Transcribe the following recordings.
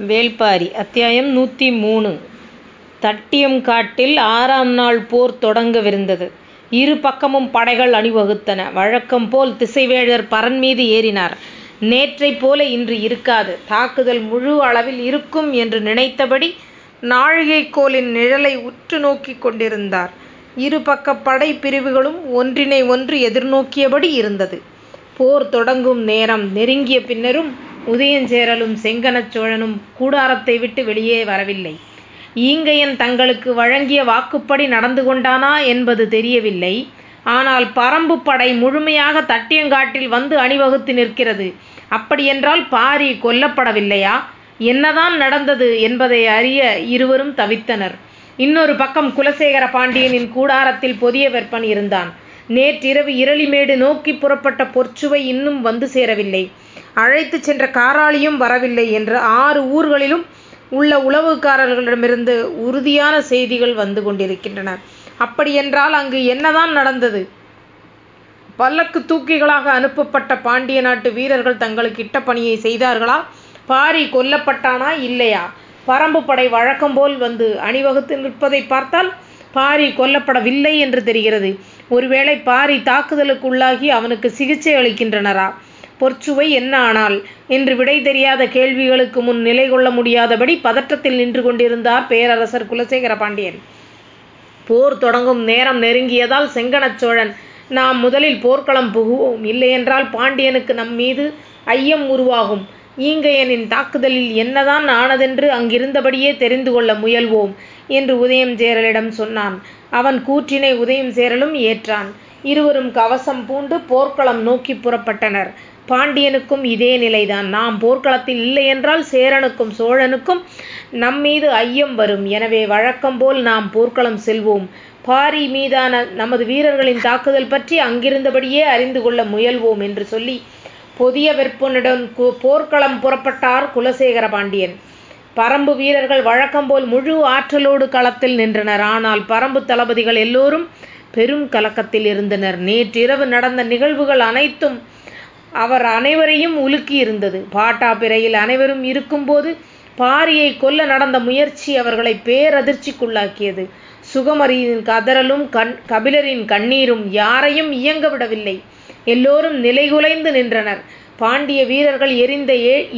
வேள்பாரி அத்தியாயம் நூற்றி மூணு தட்டியம் காட்டில் ஆறாம் நாள் போர் தொடங்கவிருந்தது. இரு பக்கமும் படைகள் அணிவகுத்தன. வழக்கம் போல் திசைவேழர் பரன் மீது ஏறினார். நேற்றைப் போல இன்று இருக்காது. தாக்குதல் முழு அளவில் இருக்கும் என்று நினைத்தபடி நாழிகைக் கோலின் நிழலை உற்று நோக்கிக் கொண்டிருந்தார். இரு பக்க படைப் பிரிவுகளும் ஒன்றினை ஒன்று எதிர்நோக்கியபடி இருந்தது. போர் தொடங்கும் நேரம் நெருங்கிய பின்னரும் உதயஞ்சேரலும் செங்கனச் சோழனும் கூடாரத்தை விட்டு வெளியே வரவில்லை. ஈங்கையன் தங்களுக்கு வழங்கிய வாக்குப்படி நடந்து கொண்டானா என்பது தெரியவில்லை. ஆனால் பரம்புப் படை முழுமையாக தட்டியங்காட்டில் வந்து அணிவகுத்து நிற்கிறது. அப்படியென்றால் பாரி கொல்லப்படவில்லையா? என்னதான் நடந்தது என்பதை அறிய இருவரும் தவித்தனர். இன்னொரு பக்கம் குலசேகர பாண்டியனின் கூடாரத்தில் பொதிய வெப்பன் இருந்தான். நேற்றிரவு இரளிமேடு நோக்கிப் புறப்பட்ட பொற்சுவை இன்னும் வந்து சேரவில்லை. அழைத்துச் சென்ற காராளியும் வரவில்லை என்று ஆறு ஊர்களிலும் உள்ள உளவுக்காரர்களிடமிருந்து உறுதியான செய்திகள் வந்து கொண்டிருக்கின்றன. அப்படியென்றால் அங்கு என்னதான் நடந்தது? பல்லக்கு தூக்கிகளாக அனுப்பப்பட்ட பாண்டிய நாட்டு வீரர்கள் தங்களுக்கு இட்ட பணியை செய்தார்களா? பாரி கொல்லப்பட்டானா இல்லையா? பரம்பு படை வழக்கம்போல் வந்து அணிவகுத்து நிற்பதை பார்த்தால் பாரி கொல்லப்படவில்லை என்று தெரிகிறது. ஒருவேளை பாரி தாக்குதலுக்குள்ளாகி அவனுக்கு சிகிச்சை அளிக்கின்றனரா? பொற்சுவை என்ன ஆனாள்? என்று விடை தெரியாத கேள்விகளுக்கு முன் நிலை கொள்ள முடியாதபடி பதற்றத்தில் நின்று கொண்டிருந்தார் பேரரசர் குலசேகர பாண்டியன். போர் தொடங்கும் நேரம் நெருங்கியதால் செங்கணச் சோழன் நாம் முதலில் போர்க்களம் புகுவோம். இல்லையென்றால் பாண்டியனுக்கு நம் மீது ஐயம் உருவாகும். ஈங்கையனின் தாக்குதலில் என்னதான் ஆனதென்று அங்கிருந்தபடியே தெரிந்து கொள்ள முயல்வோம் என்று உதயம் சேரலிடம் சொன்னான். அவன் கூற்றினை உதயம் சேரலும் ஏற்றான். இருவரும் கவசம் பூண்டு போர்க்களம் நோக்கி புறப்பட்டனர். பாண்டியனுக்கும் இதே நிலைதான். நாம் போர்க்களத்தில் இல்லையென்றால் சேரனுக்கும் சோழனுக்கும் நம்மீது ஐயம் வரும். எனவே வழக்கம் போல் நாம் போர்க்களம் செல்வோம். பாரி மீதான நமது வீரர்களின் தாக்குதல் பற்றி அங்கிருந்தபடியே அறிந்து கொள்ள முயல்வோம் என்று சொல்லி பொதிய வெப்பனுடன் போர்க்களம் புறப்பட்டார் குலசேகர பாண்டியன். பரம்பு வீரர்கள் வழக்கம்போல் முழு ஆற்றலோடு களத்தில் நின்றனர். ஆனால் பரம்பு தளபதிகள் எல்லோரும் பெரும் கலக்கத்தில் இருந்தனர். நேற்றிரவு நடந்த நிகழ்வுகள் அனைத்தும் அவர் அனைவரையும் உலுக்கியிருந்தது. பட்டாபிறையில் அனைவரும் இருக்கும்போது பாரியை கொல்ல நடந்த முயற்சி அவர்களை பேரதிர்ச்சிக்குள்ளாக்கியது. சுகமரியின் கதறலும் கண் கபிலரின் கண்ணீரும் யாரையும் இயங்க விடவில்லை. எல்லோரும் நிலைகுலைந்து நின்றனர். பாண்டிய வீரர்கள் எறிந்த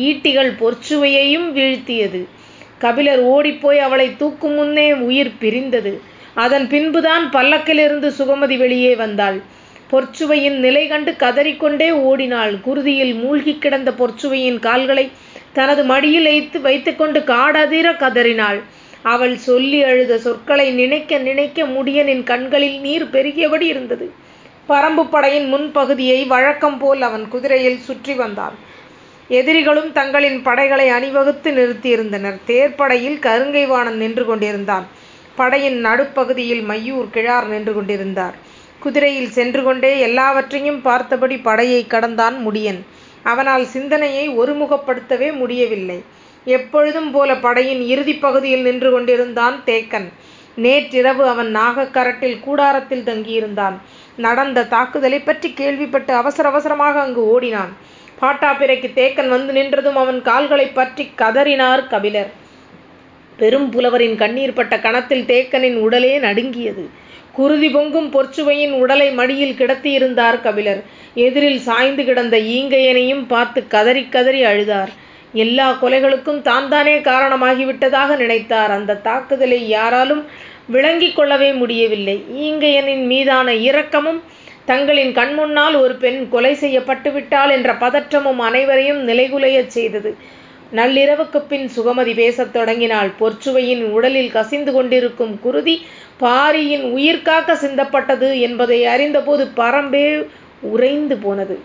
ஈட்டிகள் பொற்சுவையையும் வீழ்த்தியது. கபிலர் ஓடிப்போய் அவளை தூக்கும் முன்னே உயிர் பிரிந்தது. அதன் பின்புதான் பல்லக்கிலிருந்து சுகமதி வெளியே வந்தாள். பொற்சுவையின் நிலை கண்டு கதறிக்கொண்டே ஓடினாள். குருதியில் மூழ்கிக் கிடந்த பொற்சுவையின் கால்களை தனது மடியில் வைத்துக்கொண்டு காடதிர கதறினாள். அவள் சொல்லி அழுத சொற்களை நினைக்க நினைக்க முடியனின் கண்களில் நீர் பெருகியபடி இருந்தது. பரம்புப் படையின் முன்பகுதியை வழக்கம் போல் அவன் குதிரையில் சுற்றி வந்தான். எதிரிகளும் தங்களின் படைகளை அணிவகுத்து நிறுத்தியிருந்தனர். தேர்ப்படையில் கருங்கைவாணன் நின்று கொண்டிருந்தான். படையின் நடுப்பகுதியில் மையூர் கிழார் நின்று கொண்டிருந்தார். குதிரையில் சென்று கொண்டே எல்லாவற்றையும் பார்த்தபடி படையை கடந்தான் முடியன். அவனால் சிந்தனையை ஒருமுகப்படுத்தவே முடியவில்லை. எப்பொழுதும் போல படையின் இறுதிப் பகுதியில் நின்று கொண்டிருந்தான் தேக்கன். நேற்றிரவு அவன் நாகக்கரட்டில் கூடாரத்தில் தங்கியிருந்தான். நடந்த தாக்குதலை பற்றி கேள்விப்பட்டு அவசர அவசரமாக அங்கு ஓடினான். பாட்டாப்பிரைக்கு தேக்கன் வந்து நின்றதும் அவன் கால்களைப் பற்றி கதறினார் கபிலர். பெரும் புலவரின் கண்ணீர் பட்ட கணத்தில் தேக்கனின் உடலே நடுங்கியது. குருதி பொங்கும் பொற்சுவையின் உடலை மடியில் கிடத்தியிருந்தார் கபிலர். எதிரில் சாய்ந்து கிடந்த ஈங்கையனையும் பார்த்து கதறிக் கதறி அழுதார். எல்லா கொலைகளுக்கும் தான் தானே காரணமாகிவிட்டதாக நினைத்தார். அந்த தாக்குதலை யாராலும் விளங்கிக் கொள்ளவே முடியவில்லை. ஈங்கையனின் மீதான இரக்கமும் தங்களின் கண்முன்னால் ஒரு பெண் கொலை செய்யப்பட்டுவிட்டாள் என்ற பதற்றமும் அனைவரையும் நிலைகுலையச் செய்தது. நள்ளிரவுக்குப் பின் சுகமதி பேசத் தொடங்கினாள். பொற்சுவையின் உடலில் கசிந்து கொண்டிருக்கும் குருதி பாரியின் உயிர்காக்க சிந்தப்பட்டது என்பதை அறிந்தபோது பரம்பே உறைந்து போனது.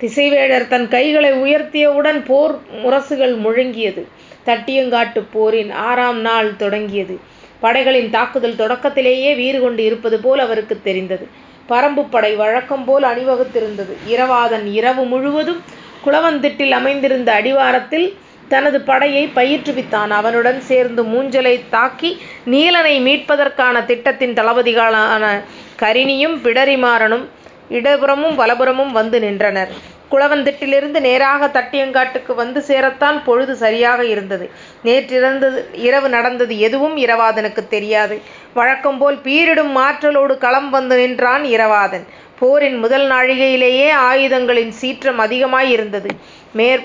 திசைவேழர் தன் கைகளை உயர்த்தியவுடன் போர் முரசுகள் முழங்கியது. தட்டியங்காட்டு போரின் ஆறாம் நாள் தொடங்கியது. படைகளின் தாக்குதல் தொடக்கத்திலேயே வீறு கொண்டு இருப்பது போல் அவருக்கு தெரிந்தது. பரம்பு படை வழக்கம் போல் அணிவகுத்திருந்தது. இரவாதன் இரவு முழுவதும் குளவந்திட்டில் அமைந்திருந்த அடிவாரத்தில் தனது படையை பயிற்றுவித்தான். அவனுடன் சேர்ந்து மூஞ்சலைத் தாக்கி நீலனை மீட்பதற்கான திட்டத்தின் தளபதிகளான கரிணியும் பிடரிமாறனும் இடப்புறமும் வலப்புறமும் வந்து நின்றனர். குளவந்திட்டிலிருந்து நேராக தட்டியங்காட்டுக்கு வந்து சேரத்தான் பொழுது சரியாக இருந்தது. நேற்றிரவு இரவு நடந்தது எதுவும் இரவாதனுக்குத் தெரியாது. வழக்கம்போல் பீரிடும் ஆற்றலோடு களம் வந்து நின்றான் இரவாதன். போரின் முதல் நாழிகையிலேயே ஆயுதங்களின் சீற்றம் அதிகமாயிருந்தது.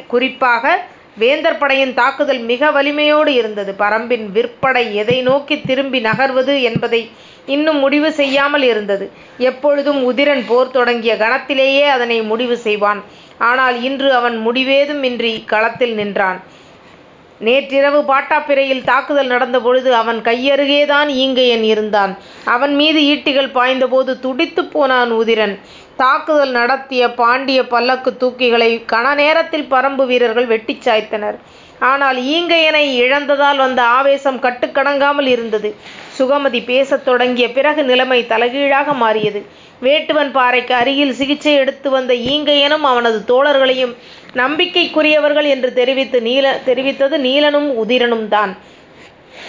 குறிப்பாக வேந்தர் படையின் தாக்குதல் மிக வலிமையோடு இருந்தது. பரம்பின் விற்படை எதை நோக்கித் திரும்பி நகர்வது என்பதை இன்னும் முடிவு செய்யாமல் இருந்தது. எப்பொழுதும் உதிரன் போர் தொடங்கிய கணத்திலேயே அதனை முடிவு செய்வான். ஆனால் இன்று அவன் முடிவேதும் இன்றி களத்தில் நின்றான். நேற்றிரவு பாட்டாப்பிறையில் தாக்குதல் நடந்தபொழுது அவன் கையருகேதான் ஈங்கையன் இருந்தான். அவன் மீது ஈட்டிகள் பாய்ந்தபோது துடித்துப் போனான் உதிரன். தாக்குதல் நடத்திய பாண்டிய பல்லக்குத் தூக்கிகளை கன நேரத்தில் பரம்பு வீரர்கள் வெட்டிச் சாய்த்தனர். ஆனால் ஈங்கையனை இழந்ததால் வந்த ஆவேசம் கட்டுக்கடங்காமல் இருந்தது. சுகமதி பேசத் தொடங்கிய பிறகு நிலைமை தலைகீழாக மாறியது. வேட்டுவன் பாறைக்கு அருகில் சிகிச்சை எடுத்து வந்த ஈங்கையனும் அவனது தோழர்களையும் நம்பிக்கைக்குரியவர்கள் என்று தெரிவித்தது நீலனும் உதிரனும் தான்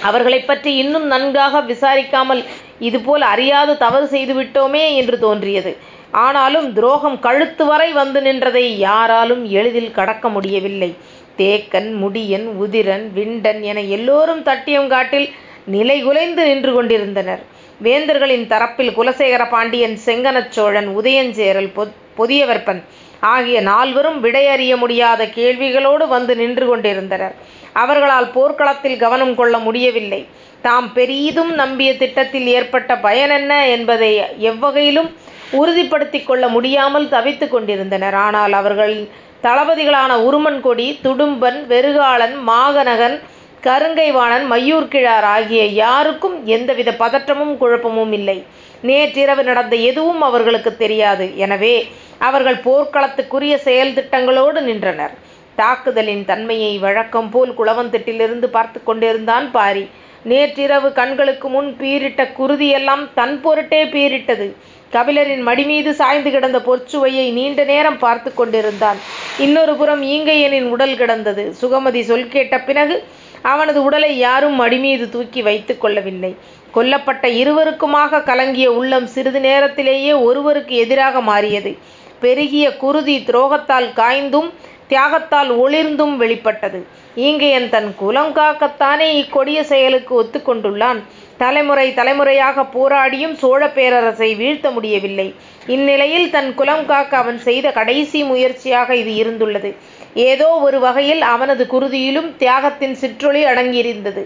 அவர்களைப் பற்றி இன்னும் நன்காக விசாரிக்காமல் இதுபோல் அறியாது தவறு செய்துவிட்டோமே என்று தோன்றியது. ஆனாலும் துரோகம் கழுத்து வரை வந்து நின்றதை யாராலும் எளிதில் கடக்க முடியவில்லை. தேக்கன் முடியன் உதிரன் விண்டன் என எல்லோரும் தட்டியங்காட்டில் நிலைகுலைந்து நின்று கொண்டிருந்தனர். வேந்தர்களின் தரப்பில் குலசேகர பாண்டியன் செங்கனச் சோழன் உதயஞ்சேரல் பொதியவர்பன் ஆகிய நால்வரும் விடையறிய முடியாத கேள்விகளோடு வந்து நின்று கொண்டிருந்தனர். அவர்களால் போர்க்களத்தில் கவனம் கொள்ள முடியவில்லை. தாம் பெரிதும் நம்பிய திட்டத்தில் ஏற்பட்ட பயனென்ன என்பதை எவ்வகையிலும் உறுதிப்படுத்திக் கொள்ள முடியாமல் தவித்துக் கொண்டிருந்தனர். ஆனால் அவர்கள் தளபதிகளான உருமன்கொடி துடும்பன், வெறுகாலன் மாகனகன், கருங்கைவாணன், மையூர்கிழார் ஆகிய யாருக்கும் எந்தவித பதற்றமும் குழப்பமும் இல்லை. நேற்றிரவு நடந்த எதுவும் அவர்களுக்குத் தெரியாது. எனவே அவர்கள் போர்க்களத்துக்குரிய செயல் திட்டங்களோடு நின்றனர். தாக்குதலின் தன்மையை வழக்கம் போல் குளவந்திட்டிலிருந்து பார்த்துக் கொண்டிருந்தான் பாரி. நேற்றிரவு கண்களுக்கு முன் பீரிட்ட குருதியெல்லாம் தன் பொருட்டே பீரிட்டது கபிலரின் மடிமீது சாய்ந்து கிடந்த பொற்சுவையை நீண்ட நேரம் பார்த்து கொண்டிருந்தான். இன்னொரு புறம் ஈங்கையனின் உடல் கிடந்தது. சுகமதி சொல் கேட்ட பிறகு அவனது உடலை யாரும் மடிமீது தூக்கி வைத்து கொள்ளவில்லை. கொல்லப்பட்ட இருவருக்குமாக கலங்கிய உள்ளம் சிறிது நேரத்திலேயே ஒருவருக்கு எதிராக மாறியது. பெருகிய குருதி துரோகத்தால் காய்ந்தும் தியாகத்தால் ஒளிர்ந்தும் வெளிப்பட்டது. ஈங்கையன் தன் குலம் காக்கத்தானே இக்கொடிய செயலுக்கு ஒத்துக்கொண்டுள்ளான் தலைமுறை தலைமுறையாகப் போராடியும் சோழ பேரரசை வீழ்த்த முடியவில்லை. இந்நிலையில் தன் குலம் காக்க அவன் செய்த கடைசி முயற்சியாக இது இருந்துள்ளது. ஏதோ ஒரு வகையில் அவனது குருதியிலும் தியாகத்தின் சிற்றொளி அடங்கியிருந்தது.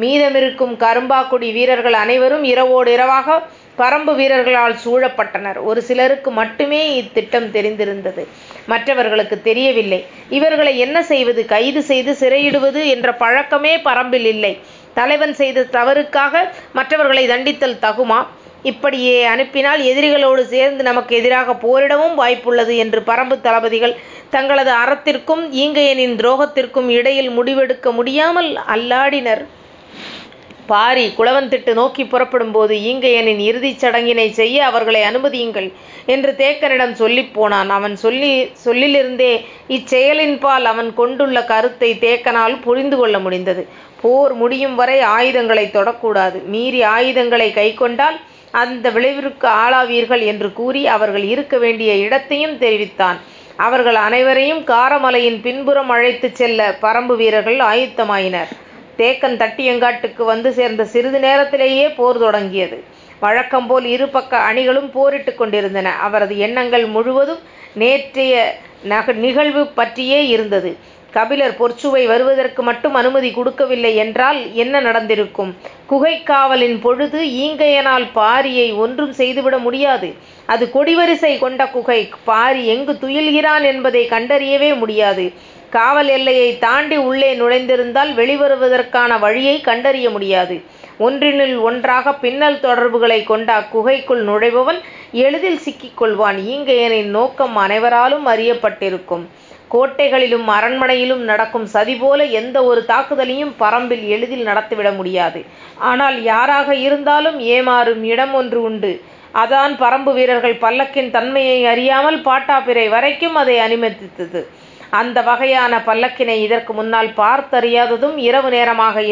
மீதமிருக்கும் கரும்பாக்குடி வீரர்கள் அனைவரும் இரவோடு இரவாக பரம்பு வீரர்களால் சூழப்பட்டனர். ஒரு சிலருக்கு மட்டுமே இத்திட்டம் தெரிந்திருந்தது. மற்றவர்களுக்கு தெரியவில்லை. இவர்களை என்ன செய்வது? கைது செய்து சிறையிடுவது என்ற பழக்கமே பரம்பில் இல்லை. தலைவன் செய்த தவறுக்காக மற்றவர்களை தண்டித்தல் தகுமா? இப்படியே அனுப்பினால் எதிரிகளோடு சேர்ந்து நமக்கு எதிராக போரிடவும் வாய்ப்புள்ளது என்று பரம்பு தளபதிகள் தங்களது அறத்திற்கும் ஈங்கையனின் துரோகத்திற்கும் இடையில் முடிவெடுக்க முடியாமல் அல்லாடினர். பாரி குழவந்திட்டு நோக்கி புறப்படும் போது ஈங்கையனின் இறுதிச் சடங்கினை செய்ய அவர்களை அனுமதியுங்கள் என்று தேக்கனிடம் சொல்லி போனான். அவன் சொல்லி சொல்லிலிருந்தே இச்செயலின்பால் அவன் கொண்டுள்ள கருத்தை தேக்கனால் புரிந்து கொள்ள முடிந்தது. போர் முடியும் வரை ஆயுதங்களை தொடக்கூடாது. மீறி ஆயுதங்களை கைக்கொண்டால் அந்த விளைவிற்கு ஆளாவீர்கள் என்று கூறி அவர்கள் இருக்க வேண்டிய இடத்தையும் தெரிவித்தான். அவர்கள் அனைவரையும் காரமலையின் பின்புறம் அழைத்துச் செல்ல பரம்பு வீரர்கள் ஆயுத்தமாயினர் தேக்கன் தட்டியங்காட்டுக்கு வந்து சேர்ந்த சிறிது நேரத்திலேயே போர் தொடங்கியது. வழக்கம்போல் இரு பக்க அணிகளும் போரிட்டு கொண்டிருந்தன. அவரது எண்ணங்கள் முழுவதும் நேற்றைய நக நிகழ்வு பற்றியே இருந்தது. கபிலர் பொற்சுவை வருவதற்கு மட்டும் அனுமதி கொடுக்கவில்லை என்றால் என்ன நடந்திருக்கும்? குகைக்காவலின் பொழுது ஈங்கையனால் பாரியை ஒன்றும் செய்துவிட முடியாது. அது கொடிவரிசை கொண்ட குகை. பாரி எங்கு துயில்கிறான் என்பதை கண்டறியவே முடியாது. காவல் எல்லையை தாண்டி உள்ளே நுழைந்திருந்தால் வெளிவருவதற்கான வழியை கண்டறிய முடியாது. ஒன்றினுள் ஒன்றாக பின்னல் தொடர்புகளை கொண்ட அக்குகைக்குள் நுழைபவன் எளிதில் சிக்கிக் கொள்வான். ஈங்கையனின் நோக்கம் அனைவராலும் அறியப்பட்டிருக்கும். கோட்டைகளிலும் அரண்மனையிலும் நடக்கும் சதிபோல எந்த ஒரு தாக்குதலையும் பரம்பில் எளிதில் நடத்திவிட முடியாது. ஆனால் யாராக இருந்தாலும் ஏமாறும் இடம் ஒன்று உண்டு. அதான் பரம்பு வீரர்கள் பல்லக்கின் தன்மையை அறியாமல் பட்டாப்பிறை வரைக்கும் அதை அனுமதித்தது. அந்த வகையான பல்லக்கினை இதற்கு முன்னால் பார்த்தறியாததும் இரவு நேரமாக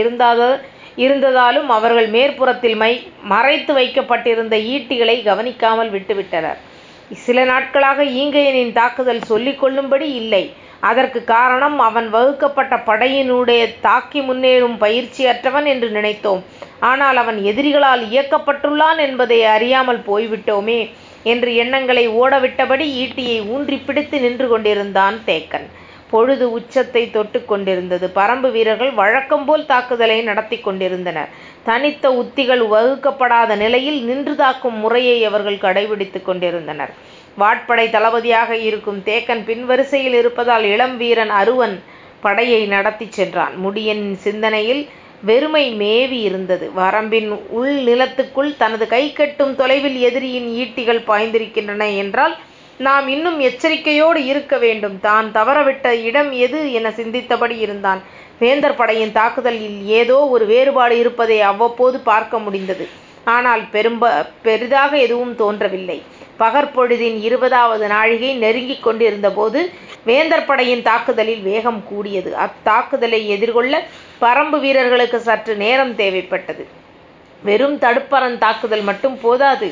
இருந்ததாலும் அவர்கள் மேற்புறத்தில் மறைத்து வைக்கப்பட்டிருந்த ஈட்டிகளை கவனிக்காமல் விட்டுவிட்டனர். சில நாட்களாக ஈங்கையனின் தாக்குதல் சொல்லிக் கொள்ளும்படி இல்லை. அதற்குக் காரணம் அவன் வகுக்கப்பட்ட படையினூடே தாக்கி முன்னேறும் பயிற்சியற்றவன் என்று நினைத்தோம். ஆனால் அவன் எதிரிகளால் இயக்கப்பட்டுள்ளான் என்பதை அறியாமல் போய்விட்டோமே என்று எண்ணங்களை ஓடவிட்டபடி ஈட்டியை ஊன்றிப் பிடித்து நின்று கொண்டிருந்தான் தேக்கன். பொழுது உச்சத்தைத் தொட்டுக் கொண்டிருந்தது. பறம்பு வீரர்கள் வழக்கம்போல் தாக்குதலை நடத்திக் கொண்டிருந்தனர். தனித்த உத்திகள் வகுக்கப்படாத நிலையில் நின்று தாக்கும் முறையை அவர்கள் கடைபிடித்து கொண்டிருந்தனர். வாட்படை தளபதியாக இருக்கும் தேக்கன் பின்வரிசையில் இருப்பதால் இளம் வீரன் அருவன் படையை நடத்தி சென்றான். முடியனின் சிந்தனையில் வெறுமை மேவி இருந்தது. வரம்பின் உள் நிலத்துக்குள் தனது கட்டும் தொலைவில் எதிரியின் ஈட்டிகள் பாய்ந்திருக்கின்றன என்றால் நாம் இன்னும் எச்சரிக்கையோடு இருக்க வேண்டும். தான் தவறவிட்ட இடம் எது என சிந்தித்தபடி இருந்தான். வேந்தர் படையின் தாக்குதலில் ஏதோ ஒரு வேறுபாடு இருப்பதை அவ்வப்போது பார்க்க முடிந்தது. ஆனால் பெரும்ப பெரிதாக எதுவும் தோன்றவில்லை. பகற்பொழுதின் இருபதாவது நாழிகை நெருங்கிக் கொண்டிருந்தபோது வேந்தர் படையின் தாக்குதலில் வேகம் கூடியது. அத்தாக்குதலை எதிர்கொள்ள பரம்பு வீரர்களுக்கு சற்று நேரம் தேவைப்பட்டது. வெறும் தடுப்பறன் தாக்குதல் மட்டும் போதாது.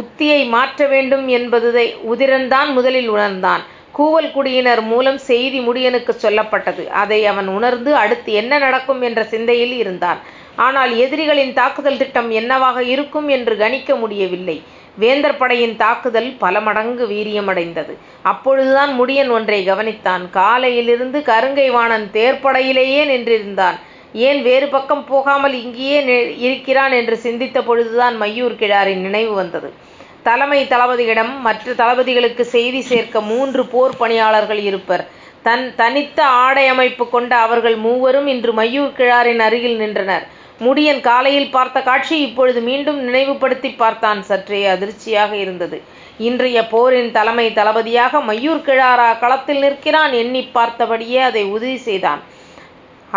உத்தியை மாற்ற வேண்டும் என்பதை உதிரன்தான் முதலில் உணர்ந்தான். கூவல் குடியினர் மூலம் செய்தி முடியனுக்குச் சொல்லப்பட்டது. அதை அவன் உணர்ந்து அடுத்து என்ன நடக்கும் என்ற சிந்தையில் இருந்தான். ஆனால் எதிரிகளின் தாக்குதல் திட்டம் என்னவாக இருக்கும் என்று கணிக்க முடியவில்லை. வேந்தர் படையின் தாக்குதல் பல மடங்கு வீரியமடைந்தது. அப்பொழுதுதான் முடியன் ஒன்றை கவனித்தான். காலையிலிருந்து கருங்கை வாணன் தேர்ப்படையிலேயே நின்றிருந்தான். ஏன் வேறு பக்கம் போகாமல் இங்கேயே இருக்கிறான் என்று சிந்தித்த பொழுதுதான் மையூர் கிழாரின் நினைவு வந்தது. தலைமை தளபதியிடம் மற்ற தளபதிகளுக்கு செய்தி சேர்க்க மூன்று போர் பணியாளர்கள் இருப்பர். தன் தனித்த ஆடை அமைப்பு கொண்ட அவர்கள் மூவரும் இன்று மையூர் கிழாரின் அருகில் நின்றனர். முடியன் காலையில் பார்த்த காட்சி இப்பொழுது மீண்டும் நினைவுபடுத்தி பார்த்தான். சற்றே அதிர்ச்சியாக இருந்தது. இன்றைய போரின் தலைமை தளபதியாக மையூர் கிழாரா களத்தில் நிற்கிறான் எண்ணி பார்த்தபடியே அதை உறுதி செய்தான்.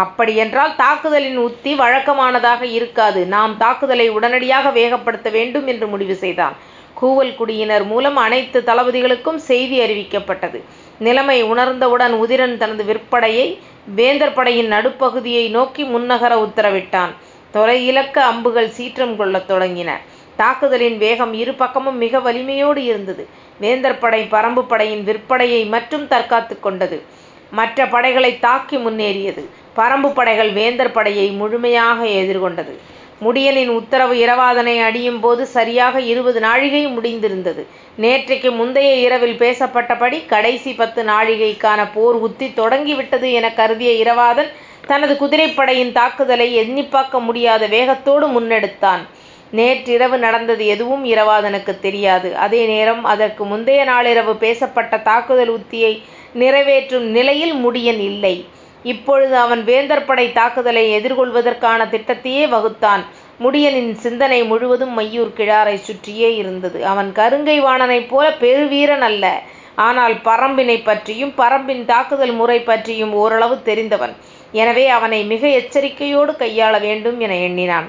அப்படியென்றால் தாக்குதலின் உத்தி வழக்கமானதாக இருக்காது. நாம் தாக்குதலை உடனடியாக வேகப்படுத்த வேண்டும் என்று முடிவு செய்தான். கூவல் குடியினர் மூலம் அனைத்து தளபதிகளுக்கும் செய்தி அறிவிக்கப்பட்டது. நிலைமை உணர்ந்தவுடன் உதிரன் தனது விற்படையை வேந்தர் படையின் நடுப்பகுதியை நோக்கி முன்னகர உத்தரவிட்டான். தொலை இலக்க அம்புகள் சீற்றம் கொள்ளத் தொடங்கின. தாக்குதலின் வேகம் இரு பக்கமும் மிக வலிமையோடு இருந்தது. வேந்தர் படை பரம்பு படையின் விற்படையை மட்டும் தற்காத்து கொண்டது. மற்ற படைகளை தாக்கி முன்னேறியது. பரம்பு படைகள் வேந்தர் படையை முழுமையாக எதிர்கொண்டது. முடியலின் உத்தரவு இரவாதனை அடியும் போது சரியாக இருபது நாழிகை முடிந்திருந்தது. நேற்றைக்கு முந்தைய இரவில் பேசப்பட்டபடி கடைசி பத்து நாழிகைக்கான போர் உத்தி தொடங்கிவிட்டது என கருதிய இரவாதன் தனது குதிரைப்படையின் தாக்குதலை எண்ணிப்பாக்க முடியாத வேகத்தோடு முன்னெடுத்தான். நேற்றிரவு நடந்தது எதுவும் இரவாதனுக்கு தெரியாது. அதே நேரம் அதற்கு முந்தைய நாளிரவு பேசப்பட்ட தாக்குதல் உத்தியை நிறைவேற்றும் நிலையில் முடியன் இல்லை. இப்பொழுது அவன் வேந்தர் படை தாக்குதலை எதிர்கொள்வதற்கான திட்டத்தையே வகுத்தான். முடியனின் சிந்தனை முழுவதும் மையூர் கிழாரைச் சுற்றியே இருந்தது. அவன் கருங்கை வாணனைப் போல பெருவீரன் அல்ல. ஆனால் பரம்பினை பற்றியும் பரம்பின் தாக்குதல் முறை பற்றியும் ஓரளவு தெரிந்தவன். எனவே அவனை மிக எச்சரிக்கையோடு கையாள வேண்டும் என எண்ணினான்.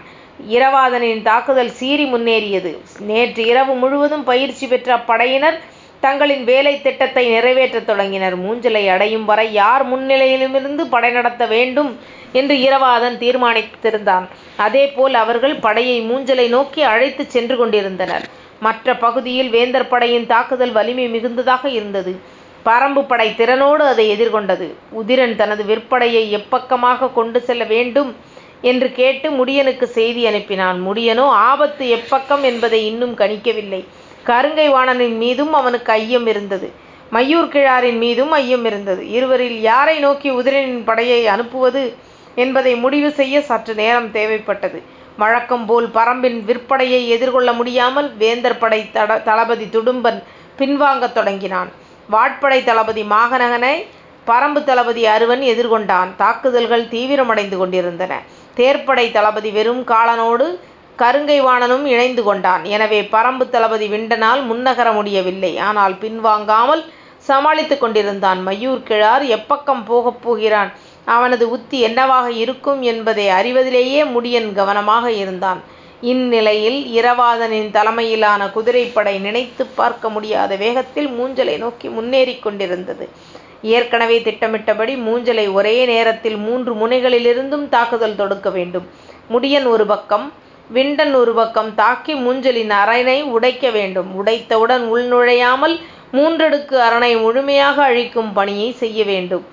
இரவாதனின் தாக்குதல் சீறி முன்னேறியது. நேற்று இரவு முழுவதும் பயிற்சி பெற்ற அப்படையினர் தங்களின் வேலை திட்டத்தை நிறைவேற்றத் தொடங்கினர். மூஞ்சலை அடையும் வரை யார் முன்னிலையிலுமிருந்து படை நடத்த வேண்டும் என்று இரவாதன் தீர்மானித்திருந்தான். அதேபோல் அவர்கள் படையை மூஞ்சலை நோக்கி அழைத்துச் சென்று கொண்டிருந்தனர். மற்ற பகுதியில் வேந்தர் படையின் தாக்குதல் வலிமை மிகுந்ததாக இருந்தது. பரம்பு படை திறனோடு அதை எதிர்கொண்டது. உதிரன் தனது விற்படையை எப்பக்கமாக கொண்டு செல்ல வேண்டும் என்று கேட்டு முடியனுக்கு செய்தி அனுப்பினான். முடியனோ ஆபத்து எப்பக்கம் என்பதை இன்னும் கணிக்கவில்லை. கருங்கை வாணனின் மீதும் அவனுக்கு ஐயம் இருந்தது. மையூர் கிழாரின் மீதும் ஐயம் இருந்தது. இருவரில் யாரை நோக்கி உதிரனின் படையை அனுப்புவது என்பதை முடிவு செய்ய சற்று நேரம் தேவைப்பட்டது. வழக்கம் போல் பரம்பின் விற்படையை எதிர்கொள்ள முடியாமல் வேந்தர் படை தட தளபதி துடும்பன் பின்வாங்கத் தொடங்கினான். வாட்படை தளபதி மாகநகனை பரம்பு தளபதி அருவன் எதிர்கொண்டான். தாக்குதல்கள் தீவிரமடைந்து கொண்டிருந்தன. தேர்ப்படை தளபதி வெறும் காலனோடு கருங்கை வாணனும் இணைந்து கொண்டான். எனவே பறம்பு தளபதி விண்டனால் முன்னகர முடியவில்லை. ஆனால் பின்வாங்காமல் சமாளித்துக் கொண்டிருந்தான். மையூர் கிழார் எப்பக்கம் போகப் போகிறான் அவனது உத்தி என்னவாக இருக்கும் என்பதை அறிவதிலேயே முடியன் கவனமாக இருந்தான். இந்நிலையில் இரவாதனின் தலைமையிலான குதிரைப்படை நினைத்துப் பார்க்க முடியாத வேகத்தில் மூஞ்சலை நோக்கி முன்னேறிக் கொண்டிருந்தது. ஏற்கனவே திட்டமிட்டபடி மூஞ்சலை ஒரே நேரத்தில் மூன்று முனைகளிலிருந்தும் தாக்குதல் தொடுக்க வேண்டும். முடியன் ஒரு பக்கம் விண்டன் உருவக்கம் தாக்கி மூஞ்சலின் அரணை உடைக்க வேண்டும். உடைத்தவுடன் உள் நுழையாமல் மூன்றடுக்கு அரணை முழுமையாக அழிக்கும் பணியை செய்ய வேண்டும்.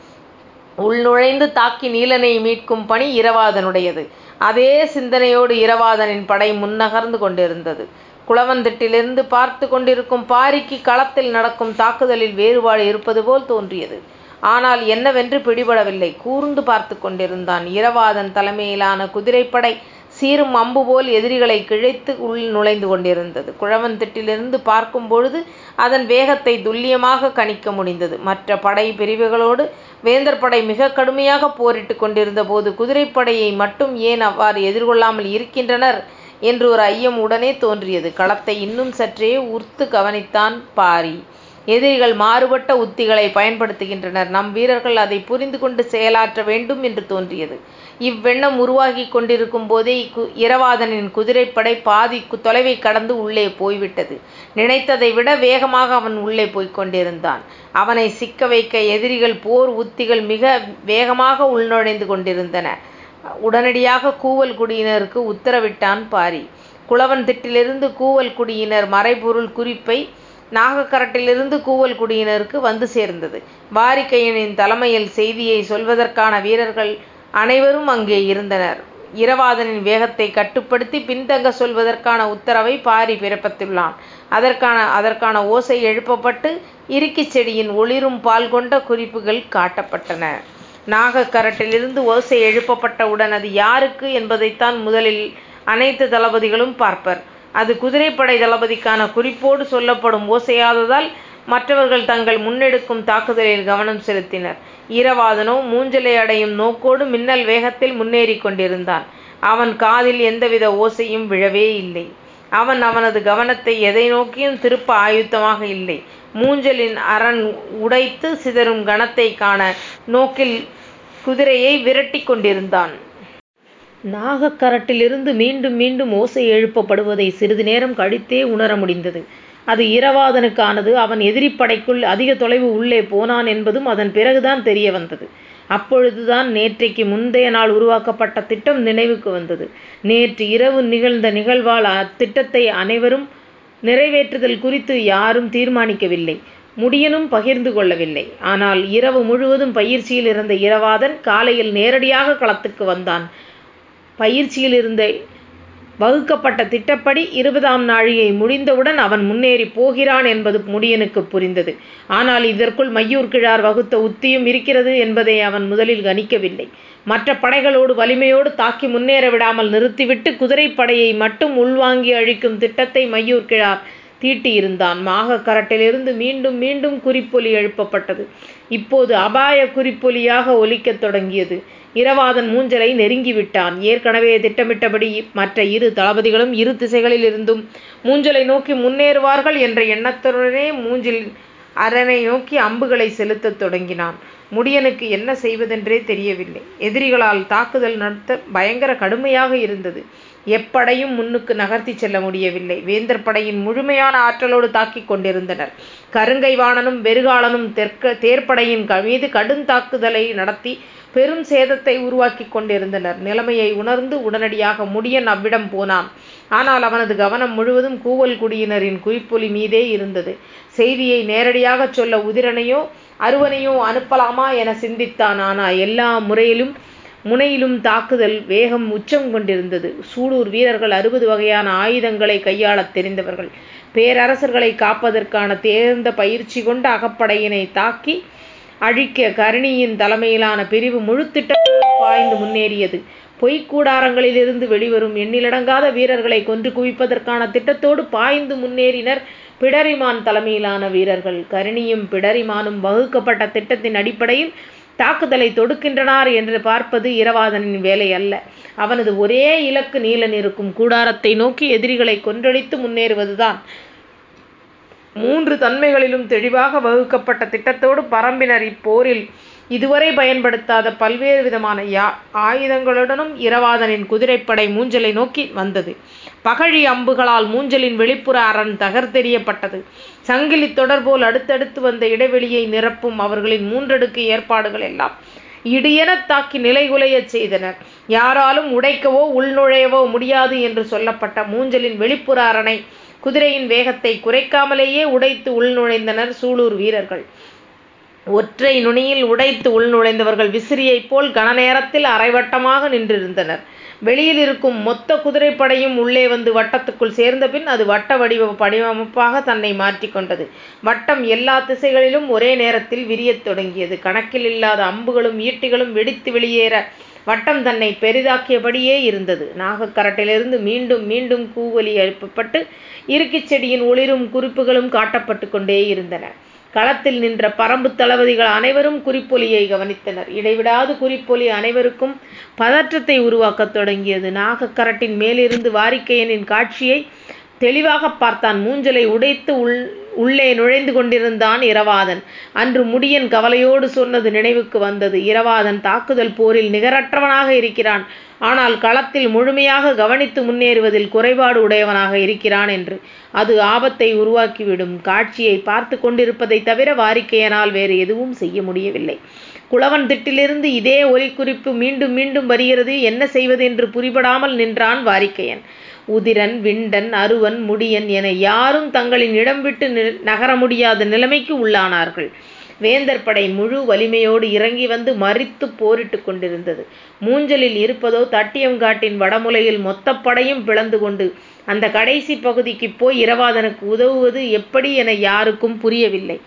உள் நுழைந்து தாக்கி நீலனை மீட்கும் பணி இரவாதனுடையது. அதே சிந்தனையோடு இரவாதனின் படை முன்னகர்ந்து கொண்டிருந்தது. குளவந்திட்டிலிருந்து பார்த்து கொண்டிருக்கும் பாரிக்கு களத்தில் நடக்கும் தாக்குதலில் வேறுபாடு இருப்பது போல் தோன்றியது. ஆனால் என்னவென்று பிடிபடவில்லை. கூர்ந்து பார்த்துக் கொண்டிருந்தான். இரவாதன் தலைமையிலான குதிரைப்படை சீறும் அம்புபோல் எதிரிகளைக் கிழைத்து உள் நுழைந்து கொண்டிருந்தது. குளவந்திட்டிலிருந்து பார்க்கும் பொழுது அதன் வேகத்தை துல்லியமாக கணிக்க முடிந்தது. மற்ற படை பிரிவுகளோடு வேந்தர் படை மிக கடுமையாகப் போரிட்டு கொண்டிருந்த போது குதிரைப்படையை மட்டும் ஏன் அவ்வாறு எதிர்கொள்ளாமல் இருக்கின்றனர் என்று ஒரு ஐயம் உடனே தோன்றியது. களத்தை இன்னும் சற்றே உர்த்து கவனித்தான் பாரி. எதிரிகள் மாறுபட்ட உத்திகளை பயன்படுத்துகின்றனர். நம் வீரர்கள் அதை புரிந்து கொண்டு செயலாற்ற வேண்டும் என்று தோன்றியது. இவ்வெண்ணம் உருவாகிக் கொண்டிருக்கும் போதே இரவாதனின் குதிரைப்படை பாதி தொலைவை கடந்து உள்ளே போய்விட்டது. நினைத்ததை விட வேகமாக அவன் உள்ளே போய்க் கொண்டிருந்தான். அவனை சிக்க வைக்க எதிரிகள் போர் உத்திகள் மிக வேகமாக உள்நுழைந்து கொண்டிருந்தன. உடனடியாக கூவல் குடியினருக்கு உத்தரவிட்டான் பாரி. குளவன் திட்டிலிருந்து கூவல் குடியினர் மறைபொருள் குறிப்பை நாகக்கரட்டிலிருந்து கூவல் குடியினருக்கு வந்து சேர்ந்தது. வாரிக்கையனின் தலைமையில் செய்தியை சொல்வதற்கான வீரர்கள் அனைவரும் அங்கே இருந்தனர். இரவாதனின் வேகத்தை கட்டுப்படுத்தி பின்தங்க சொல்வதற்கான உத்தரவை பாரி பிறப்பித்துள்ளான். அதற்கான அதற்கான ஓசை எழுப்பப்பட்டு இறுக்கிச் செடியின் ஒளிரும் பால் கொண்ட குறிப்புகள் காட்டப்பட்டன. நாகக்கரட்டிலிருந்து ஓசை எழுப்பப்பட்டவுடன் அது யாருக்கு என்பதைத்தான் முதலில் அனைத்து தளபதிகளும் பார்ப்பர். அது குதிரைப்படை தளபதிக்கான குறிப்போடு சொல்லப்படும் ஓசையாததால் மற்றவர்கள் தங்கள் முன்னெடுக்கும் தாக்குதலில் கவனம் செலுத்தினர். ஈரவாதனோ மூஞ்சலை அடையும் நோக்கோடு மின்னல் வேகத்தில் முன்னேறிக் கொண்டிருந்தான். அவன் காதில் எந்தவித ஓசையும் விழவே இல்லை. அவன் அவனது கவனத்தை எதை நோக்கியும் திருப்ப ஆயுத்தமாக இல்லை. மூஞ்சலின் அரண் உடைத்து சிதறும் கணத்தைக் காண நோக்கில் குதிரையை விரட்டிக் கொண்டிருந்தான். நாகக்கரட்டிலிருந்து மீண்டும் மீண்டும் ஓசை எழுப்பப்படுவதை சிறிது நேரம் கழித்தே உணர முடிந்தது. அது இரவாதனுக்கானது. அவன் எதிரிப்படைக்குள் அதிக தொலைவு உள்ளே போனான் என்பதும் அதன் பிறகுதான் தெரிய வந்தது. அப்பொழுதுதான் நேற்றைக்கு முந்தைய நாள் உருவாக்கப்பட்ட திட்டம் நினைவுக்கு வந்தது. நேற்று இரவு நிகழ்ந்த நிகழ்வால் அத்திட்டத்தை அனைவரும் நிறைவேற்றுதல் குறித்து யாரும் தீர்மானிக்கவில்லை. முடியனும் பகிர்ந்து கொள்ளவில்லை. ஆனால் இரவு முழுவதும் பயிற்சியில் இருந்த இரவாதன் காலையில் நேரடியாக களத்துக்கு வந்தான். பயிற்சியில் இருந்த வகுக்கப்பட்ட திட்டப்படி இருபதாம் நாழிகை முடிந்தவுடன் அவன் முன்னேறி போகிறான் என்பது முடியனுக்கு புரிந்தது. ஆனால் இதற்குள் மையூர் கிழார் வகுத்த உத்தியும் இருக்கிறது என்பதை அவன் முதலில் கணிக்கவில்லை. மற்ற படைகளோடு வலிமையோடு தாக்கி முன்னேற விடாமல் நிறுத்திவிட்டு குதிரைப்படையை மட்டும் உள்வாங்கி அழிக்கும் திட்டத்தை மையூர் கிழார் தீட்டியிருந்தான். மாகக்கரட்டிலிருந்து மீண்டும் மீண்டும் குறிப்பொலி எழுப்பப்பட்டது. இப்போது அபாய குறிப்பொலியாக ஒலிக்கத் தொடங்கியது. இரவாதன் மூஞ்சலை நெருங்கிவிட்டான். ஏற்கனவே திட்டமிட்டபடி மற்ற இரு தளபதிகளும் இரு திசைகளிலிருந்தும் மூஞ்சலை நோக்கி முன்னேறுவார்கள் என்ற எண்ணத்துடனே மூஞ்சில் அரணை நோக்கி அம்புகளைச் செலுத்தத் தொடங்கினான். முடியனுக்கு என்ன செய்வதென்றே தெரியவில்லை. எதிரிகளால் தாக்குதல் நடத்த பயங்கர கடுமையாக இருந்தது. எப்படையும் முன்னுக்கு நகர்த்திச் செல்ல முடியவில்லை. வேந்தர் படையின் முழுமையான ஆற்றலோடு தாக்கிக் கொண்டிருந்தனர். கருங்கைவாணனும் தெற்க தேர்ப்படையின் மீது கடுந்தாக்குதலை நடத்தி பெரும் சேதத்தை உருவாக்கிக் கொண்டிருந்தனர். நிலைமையை உணர்ந்து உடனடியாக முடியன் அவ்விடம் போனான். ஆனால் அவனது கவனம் முழுவதும் கூவல் குடியினரின் குறிப்பொலி மீதே இருந்தது. செய்தியை நேரடியாக சொல்ல உதிரனையோ அருவனையோ அனுப்பலாமா என சிந்தித்தான். ஆனால் எல்லா முறையிலும் முனையிலும் தாக்குதல் வேகம் உச்சம் கொண்டிருந்தது. சூலூர் வீரர்கள் அறுபது வகையான ஆயுதங்களை கையாளத் தெரிந்தவர்கள். பேரரசர்களை காப்பதற்கான தேர்ந்த பயிற்சி கொண்ட அகப்படையினை தாக்கி அழிக்க கரணியின் தலைமையிலான பிரிவு முழுத் பாய்ந்து முன்னேறியது. பொய்க் கூடாரங்களிலிருந்து வெளிவரும் எண்ணிலடங்காத வீரர்களை கொன்று குவிப்பதற்கான திட்டத்தோடு பாய்ந்து முன்னேறினர் பிடரிமான் தலைமையிலான வீரர்கள். கருணியும் பிடரிமானும் வகுக்கப்பட்ட திட்டத்தின் அடிப்படையில் தாக்குதலை தொடுக்கின்றனர் என்று பார்ப்பது இரவாதனின் வேலை அல்ல. அவனது ஒரே இலக்கு நீலன் இருக்கும் கூடாரத்தை நோக்கி எதிரிகளை கொன்றழித்து முன்னேறுவதுதான். மூன்று தன்மைகளிலும் தெளிவாக வகுக்கப்பட்ட திட்டத்தோடு பரம்பினர் இப்போரில் இதுவரை பயன்படுத்தாத பல்வேறு விதமான ஆயுதங்களுடனும் இரவாதனின் குதிரைப்படை மூஞ்சலை நோக்கி வந்தது. பகழி அம்புகளால் மூஞ்சலின் வெளிப்புற அரண் தகர்த்தெறியப்பட்டது. சங்கிலி தொடர் போல் அடுத்தடுத்து வந்த இடைவெளியை நிரப்பும் அவர்களின் மூன்றடுக்கு ஏற்பாடுகள் எல்லாம் இடியெனத் தாக்கி நிலைகுலையச் செய்தனர். யாராலும் உடைக்கவோ உள்நுழையவோ முடியாது என்று சொல்லப்பட்ட மூஞ்சலின் வெளிப்புற அரணை குதிரையின் வேகத்தை குறைக்காமலேயே உடைத்து உள்நுழைந்தனர் சூலூர் வீரர்கள். ஒற்றை நுனியில் உடைத்து உள்நுழைந்தவர்கள் விசிறியைப் போல் கணநேரத்தில் அரைவட்டமாக நின்றிருந்தனர். வெளியில் இருக்கும் மொத்த குதிரைப்படையும் உள்ளே வந்து வட்டத்துக்குள் சேர்ந்தபின் அது வட்ட வடிவ வடிவமைப்பாக தன்னை மாற்றிக் கொண்டது. வட்டம் எல்லா திசைகளிலும் ஒரே நேரத்தில் விரியத் தொடங்கியது. கணக்கில் இல்லாத அம்புகளும் ஈட்டிகளும் வெடித்து வெளியேற வட்டம் தன்னை பெரிதாக்கியபடியே இருந்தது. நாகக்கரட்டிலிருந்து மீண்டும் மீண்டும் கூவலி எழுப்பப்பட்டு இறுக்கிச் செடியின் ஒளிரும் குறிப்புகளும் காட்டப்பட்டு கொண்டே இருந்தன களத்தில் நின்ற பரம்பு தளபதிகள் அனைவரும் குறிப்பொலியை கவனித்தனர். இடைவிடாது குறிப்பொலி அனைவருக்கும் பதற்றத்தை உருவாக்கத் தொடங்கியது. நாகக்கரட்டின் மேலிருந்து வாரிக்கையனின் காட்சியை தெளிவாக பார்த்தான். மூஞ்சலை உடைத்து உள் உள்ளே நுழைந்து கொண்டிருந்தான் இரவாதன். அன்று முடியன் கவலையோடு சொன்னது நினைவுக்கு வந்தது. இரவாதன் தாக்குதல் போரில் நிகரற்றவனாக இருக்கிறான். ஆனால் களத்தில் முழுமையாக கவனித்து முன்னேறுவதில் குறைபாடு உடையவனாக இருக்கிறான் என்று. அது ஆபத்தை உருவாக்கிவிடும். காட்சியைப் பார்த்துக் கொண்டிருப்பதைத் தவிர வாரிக்கையனால் வேறு எதுவும் செய்ய முடியவில்லை. குளவன் திட்டிலிருந்து இதே ஒலிக்குறிப்பு மீண்டும் மீண்டும் வருகிறது. என்ன செய்வது என்று புரிபடாமல் நின்றான் வாரிக்கையன். உதிரன் விண்டன் அருவன் முடியன் என யாரும் தங்களின் இடம் விட்டு நகர முடியாத நிலைமைக்கு உள்ளானார்கள். வேந்தர் படை முழு வலிமையோடு இறங்கி வந்து மறித்துப் போரிட்டு கொண்டிருந்தது. மூஞ்சலில் இருப்பதோ தட்டியங்காட்டின் வடமுலையில் மொத்தப்படையும் பிளந்து கொண்டு அந்த கடைசி பகுதிக்கு போய் இரவாதனுக்கு உதவுவது எப்படி என யாருக்கும் புரியவில்லை.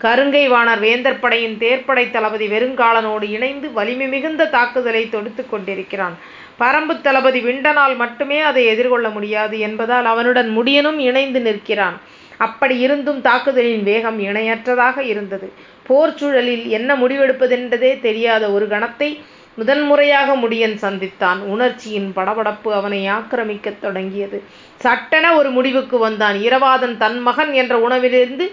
கருங்கை வாணர் வேந்தர் படையின் தேர்ப்படை தளபதி வெறுங்காலனோடு இணைந்து வலிமை மிகுந்த தாக்குதலை தொடுத்து கொண்டிருக்கிறான். பரம்பு தளபதி விண்டனால் மட்டுமே அதை எதிர்கொள்ள முடியாது என்பதால் அவனுடன் முடியனும் இணைந்து நிற்கிறான். அப்படி இருந்தும் தாக்குதலின் வேகம் இணையற்றதாக இருந்தது. போர் சூழலில் என்ன முடிவெடுப்பதென்றதே தெரியாத ஒரு கணத்தை முதன்முறையாக முடியன் சந்தித்தான். உணர்ச்சியின் படபடப்பு அவனை ஆக்கிரமிக்கத் தொடங்கியது. சட்டென ஒரு முடிவுக்கு வந்தான். இரவாதன் தன் மகன் என்ற உணவிலிருந்து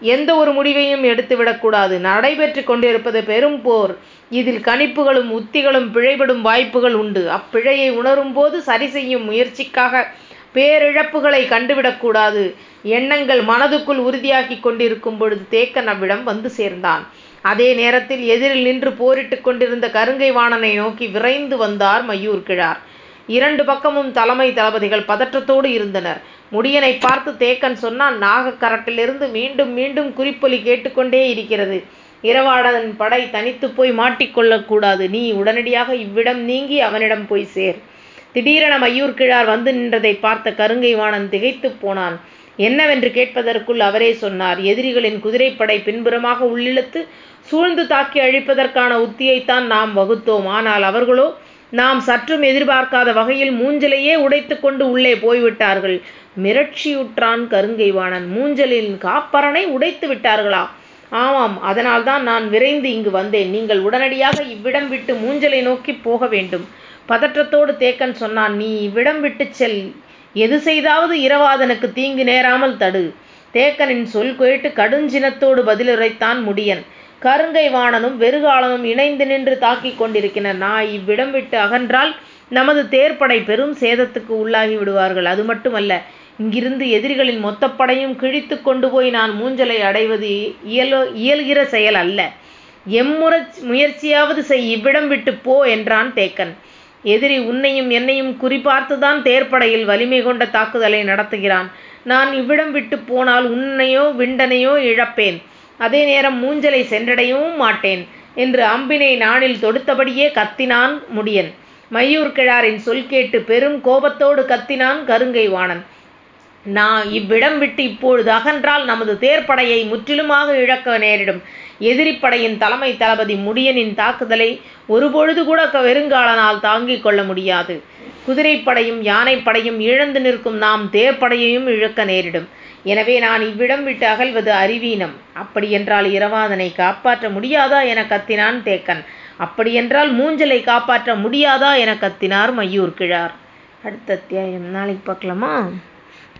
எந்த ஒரு முடிவையும் எடுத்துவிடக்கூடாது நடைபெற்று கொண்டிருப்பது பெரும் போர். இதில் கணிப்புகளும் உத்திகளும் பிழைபடும் வாய்ப்புகள் உண்டு. அப்பிழையை உணரும்போது சரிசெய்யும் முயற்சிக்காக பேரிழப்புகளை கண்டுவிடக்கூடாது எண்ணங்கள் மனதுக்குள் உறுதியாகி கொண்டிருக்கும் பொழுது தேக்கன் அவ்விடம் வந்து சேர்ந்தான். அதே நேரத்தில் எதிரில் நின்று போரிட்டுக் கொண்டிருந்த கருங்கை வாணனை நோக்கி விரைந்து வந்தார் மையூர்கிழார். இரண்டு பக்கமும் தலைமை தளபதிகள் பதற்றத்தோடு இருந்தனர். முடியனை பார்த்து தேக்கன் சொன்னான் நாகக்கரட்டிலிருந்து மீண்டும் மீண்டும் குறிப்பொலி கேட்டுக்கொண்டே இருக்கிறது. இரவாடன் படை தனித்துப் போய் மாட்டிக்கொள்ளக்கூடாது நீ உடனடியாக இவ்விடம் நீங்கி அவனிடம் போய் சேர். திடீரென மையூர்கிழார் வந்து நின்றதைப் பார்த்த கருங்கை வாணன் திகைத்துப் போனான். என்னவென்று கேட்பதற்குள் அவரே சொன்னார் எதிரிகளின் குதிரைப்படை பின்புறமாக உள்ளிழுத்து சூழ்ந்து தாக்கி அழிப்பதற்கான உத்தியைத்தான் நாம் வகுத்தோம். ஆனால் அவர்களோ நாம் சற்றும் எதிர்பார்க்காத வகையில் மூஞ்சலையே உடைத்து கொண்டு உள்ளே போய்விட்டார்கள். மிரட்சியுற்றான் கருங்கை வாணன். மூஞ்சலின் காப்பரனை உடைத்து விட்டார்களா? ஆமாம். அதனால்தான் நான் விரைந்து இங்கு வந்தேன். நீங்கள் உடனடியாக இவ்விடம் விட்டு மூஞ்சலை நோக்கி போக வேண்டும். பதற்றத்தோடு தேக்கன் சொன்னான் நீ இவ்விடம் விட்டு செல். எது செய்தாவது இரவாதனுக்கு தீங்கு நேராமல் தடு. தேக்கனின் சொல் கேட்டு கடுஞ்சினத்தோடு பதிலுரைத்தான் முடியன். கருங்கை வாணனும் வெறுகாலனும் இணைந்து நின்று தாக்கிக் கொண்டிருக்கின்றனர். நான் இவ்விடம் விட்டு அகன்றால் நமது தேர்ப்படை பெரும் சேதத்துக்கு உள்ளாகி விடுவார்கள். அது மட்டுமல்ல இங்கிருந்து எதிரிகளின் மொத்தப் படையும் கிழித்துக் கொண்டு போய் நான் மூஞ்சலை அடைவது இயலோ இயல்கிற செயல் அல்ல. எம்முற முயற்சியாவது செய். இவ்விடம் விட்டுப் போ என்றான் தேக்கன். எதிரி உன்னையும் என்னையும் குறிபார்த்துத்தான் தேர்ப்படையில் வலிமை கொண்ட தாக்குதலை நடத்துகிறான். நான் இவ்விடம் விட்டுப் போனால் உன்னையோ விண்டனையோ இழப்பேன். அதே நேரம் மூஞ்சலை சென்றடையவும் மாட்டேன் என்று அம்பினை நானில் தொடுத்தபடியே கத்தினான் முடியன். மையூர்கிழாரின் சொல் கேட்டு பெரும் கோபத்தோடு கத்தினான் கருங்கை வாணன். நான் இவ்விடம் விட்டு இப்பொழுது அகன்றால் நமது தேர்ப்படையை முற்றிலுமாக இழக்க நேரிடும். எதிரிப்படையின் தலைமை தளபதி முடியனின் தாக்குதலை ஒருபொழுதுகூட வெறுங்காலனால் தாங்கிக் கொள்ள முடியாது. குதிரைப்படையும் யானைப்படையும் இழந்து நிற்கும் நாம் தேர்ப்படையையும் இழக்க நேரிடும். எனவே நான் இவ்விடம் விட்டு அகல்வது அறிவீனம். அப்படியென்றால் இரவாதனை காப்பாற்ற முடியாதா? என கத்தினான் தேக்கன். அப்படியென்றால் மூஞ்சலை காப்பாற்ற முடியாதா? என கத்தினார் மையூர்கிழார். அடுத்த அத்தியாயம் நாளைக்கு பார்க்கலாமா?